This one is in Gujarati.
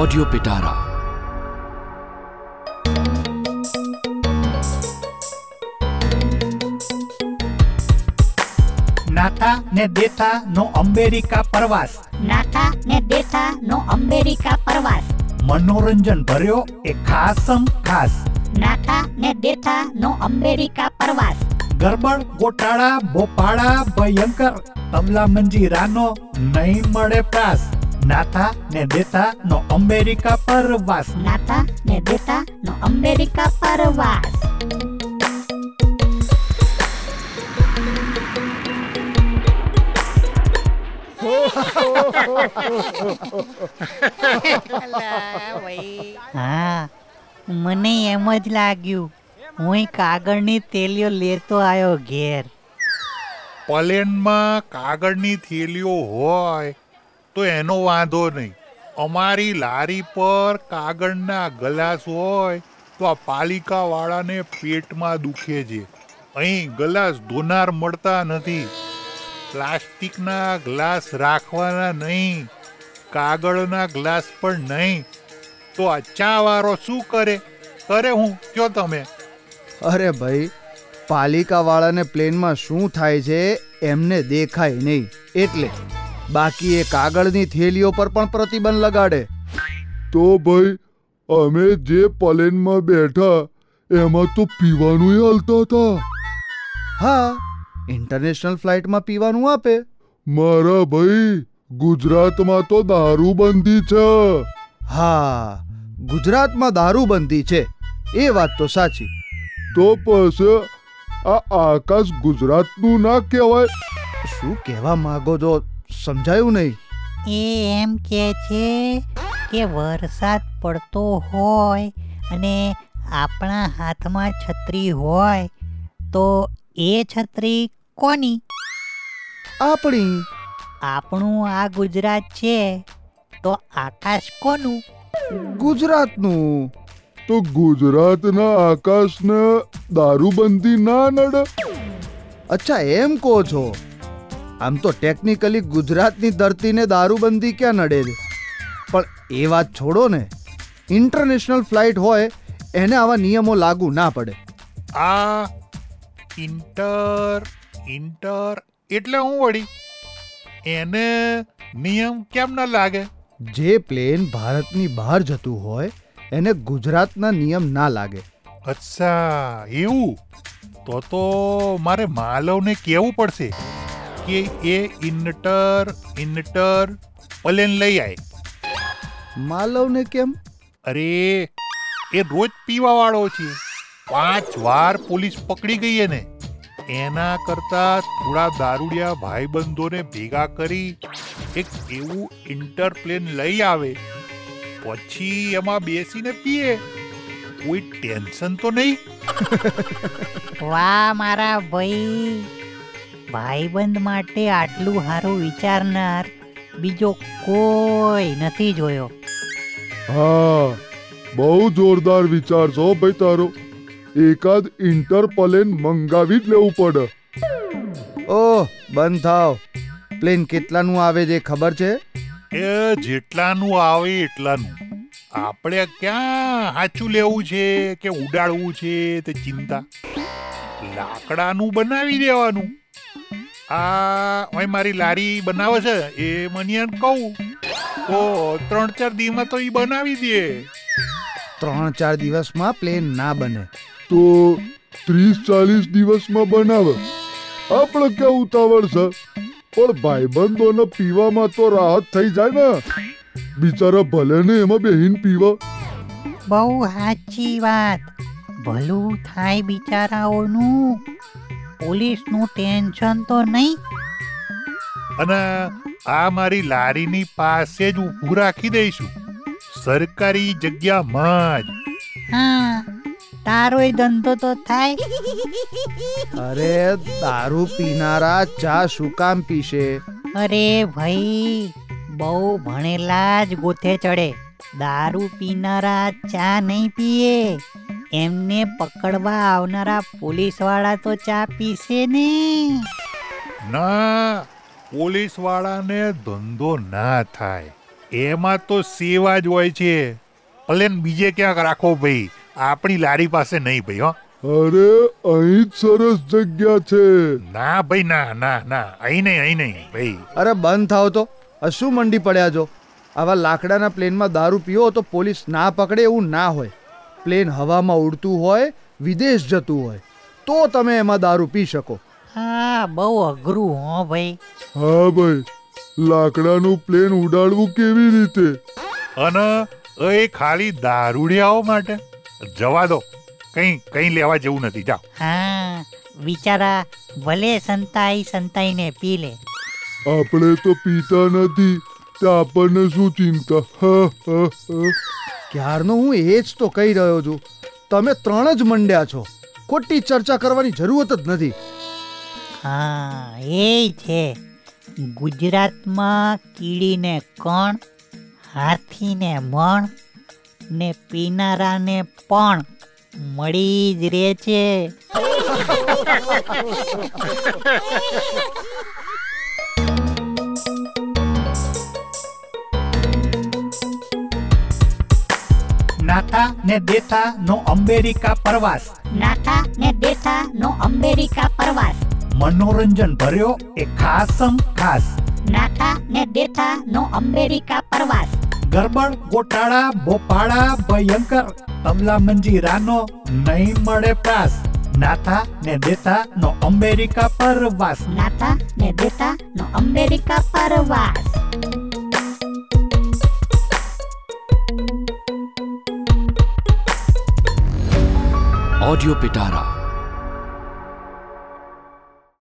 ઓડિયો પિટારા નાથા ને દેથા નો અમેરિકા પ્રવાસ. નાથા ને દેથા નો અમેરિકા પ્રવાસ. મનોરંજન ભર્યો એ ખાસ ખાસ. નાથા ને દેથા નો અમેરિકા પ્રવાસ. ગરબડ ગોટાળા બોપાળા ભયંકર. તબલા મંજીરાનો નહીં મળે પ્રાસ. નાથા ને દેતા નો અમેરિકા પરવાસ. નાથા ને દેતા નો અમેરિકા પરવાસ. હા મને એમ જ લાગ્યું હું કાગળની થેલીઓ લેતો આવ્યો ઘેર. પ્લેનમાં કાગળની થેલીઓ હોય તો એનો વાંધો નહીં. અમારી લારી પર કાગળના ગ્લાસ હોય તો આ પાલિકાવાળાને પેટમાં દુખે છે. અહીં ગ્લાસ ધોનાર મળતા નથી. પ્લાસ્ટિકના ગ્લાસ રાખવાના નહીં. કાગળના ગ્લાસ પણ નહીં. તો આ ચાવાળો શું કરે? કરે હું, કયો તમે? અરે ભાઈ, પાલિકાવાળાને પ્લેનમાં શું થાય છે, એમને દેખાય નહીં. એટલે બાકી એ કાગળની થેલીઓ પર પણ પ્રતિબંધ લગાડે. તો ભાઈ અમે જે પ્લેનમાં બેઠા એમાં તો પીવાનું હાલતા હતા. હા ઇન્ટરનેશનલ ફ્લાઇટમાં પીવાનું આપે. મારા ભાઈ ગુજરાતમાં તો દારૂબંધી છે. હા ગુજરાતમાં દારૂબંધી છે. એ વાત તો સાચી. તો પછી આ આકાશ ગુજરાતનું ના કહેવાય? શું કહેવા માંગો છો? સમજાયું નહીં? એ એમ કે છે કે વરસાદ પડતો હોય અને આપણા હાથમાં છત્રી હોય તો એ છત્રી કોની? આપણી. આપણું આ ગુજરાત છે તો આકાશ કોનું? ગુજરાતનું. તો ગુજરાતના આકાશને દારૂબંધી ના નડે. અચ્છા એમ કહો છો. આમ તો ટેકનિકલી ગુજરાતની ધરતીને દારૂબંધી ક્યાં નડે છે? પણ એ વાત છોડો ને ઇન્ટરનેશનલ ફ્લાઇટ હોય એને આવા નિયમો લાગુ ના પડે. આ ઇન્ટર ઇન્ટર એટલે હું વળી? એને નિયમ કેમ ન લાગે? જે પ્લેન ભારતની બહાર જતું હોય એને ગુજરાતના નિયમ ના લાગે. અચ્છા એવું? તો તો મારે માલવને કહેવું પડશે. કે એ ઇન્ટર ઇન્ટર પલેન લઈ આય. માલવને કેમ? અરે એ રોજ પીવા વાળો છે. પાંચ વાર પોલીસ પકડી ગઈ એને. એના કરતા થોડા દારૂડિયા ભાઈબંધોને ભેગા કરી એક એવું ઇન્ટર પ્લેન લઈ આવે. પછી એમાં બેસીને પીએ. કોઈ ટેન્શન તો નહીં. વાહ મારા ભાઈ. ભાઈબંધ માટે આટલું સારું વિચારનાર બીજો કોઈ નથી જોયો. હા બહુ જોરદાર વિચાર છો ભાઈ તારો. એકાદ ઇન્ટર પ્લેન મંગાવી જ લેવું પડે. ઓહ બંધ થાવ. પ્લેન કેટલાનું આવે છે ખબર છે? એ જેટલાનું આવે એટલાનું. આપણે ક્યાં સાચું લેવું છે કે ઉડાડવું છે તે ચિંતા. લાકડાનું બનાવી દેવાનું. આ ઓય મારી લારી બનાવે છે એ મને કહું. તો ત્રણ ચાર દિવસમાં તો એ બનાવી દે. ત્રણ ચાર દિવસમાં પ્લેન ના બને. તો ત્રીસ ચાલીસ દિવસમાં બનાવે. આપણે ક્યાં ઉતાવળ છે? પણ ભાઈબંધોને પીવામાં તો રાહત થઈ જાય ને. બિચારા ભલે ને એમાં બેહીન પીવા. બહુ સાચી વાત. ભલું થાય બિચારાઓનું. પોલીસનું ટેન્શન તો નહીં. અને આ મારી લારીની પાસે જ ઊભું રાખી દઈશું. સરકારી જગ્યામાં જ. હા તારોય ધંધો તો થાય. અરે દારૂ પીનારા ચા શું કામ પીશે? અરે ભાઈ બહુ ભણેલા જ ગોથે ચડે. દારૂ પીનારા ચા નહીં પીએ. એમને પકડવા આવનારા પોલીસવાળા તો ચા પીશે ને. ના પોલીસ વાળાને ધંધો ના થાય. એમાં તો સેવા જ હોય છે. પ્લેન બીજે ક્યાંક રાખો ભાઈ. આપણી લારી પાસે નહીં ભાઈ હો. અરે અહીં સરસ જગ્યા છે. ના ભાઈ ના ના ના. અહીં નહીં અહીં નહીં ભાઈ. અરે બંધ થાવ તો. શું મંડી પડ્યા છો? આવા લાકડાના પ્લેનમાં દારૂ પીવો તો પોલીસ ના પકડે એવું ના હોય. પ્લેન હવામાં ઉડતું હોય વિદેશ જતું હોય તો તમે એમાં દારૂ પી શકો. હા બહુ અઘરું હો ભાઈ. હા ભાઈ લાકડાનું પ્લેન ઉડાડવું કેવી રીતે? અને એ ખાલી દારૂડિયાઓ માટે? જવા દો કઈ કઈ લેવા જેવું નથી જાઓ. હા બિચારા ભલે સંતાઈ સંતાઈને પી લે. આપણે તો પીતા નથી તે આપણને શું ચિંતા? હા હા હા. ક્યારનો હું એ જ તો કહી રહ્યો છું. તમે ત્રણ જ મંડ્યા છો. ખોટી ચર્ચા કરવાની જરૂરત જ નથી. હા એ છે. ગુજરાતમાં કીડીને કણ હાથીને મણ ને પીનારાને પણ મળી જ રહે છે. નાથા ને દેથા નો અમેરિકા પ્રવાસ. નાથા ને દેથા નો અમેરિકા પ્રવાસ. મનોરંજન ભર્યો એ ખાસમ ખાસ. નાથા ને દેથા નો અમેરિકા પ્રવાસ. ગરબડ ગોટાળા ભોપાળા ભયંકર. તબલા મંજીરાનો નહીં મળે પ્રાસ. નાથા ને દેતા નો અમેરિકા પ્રવાસ. નાથા ને દેતા નો અમેરિકા પ્રવાસ. રેડિયો પિટારા.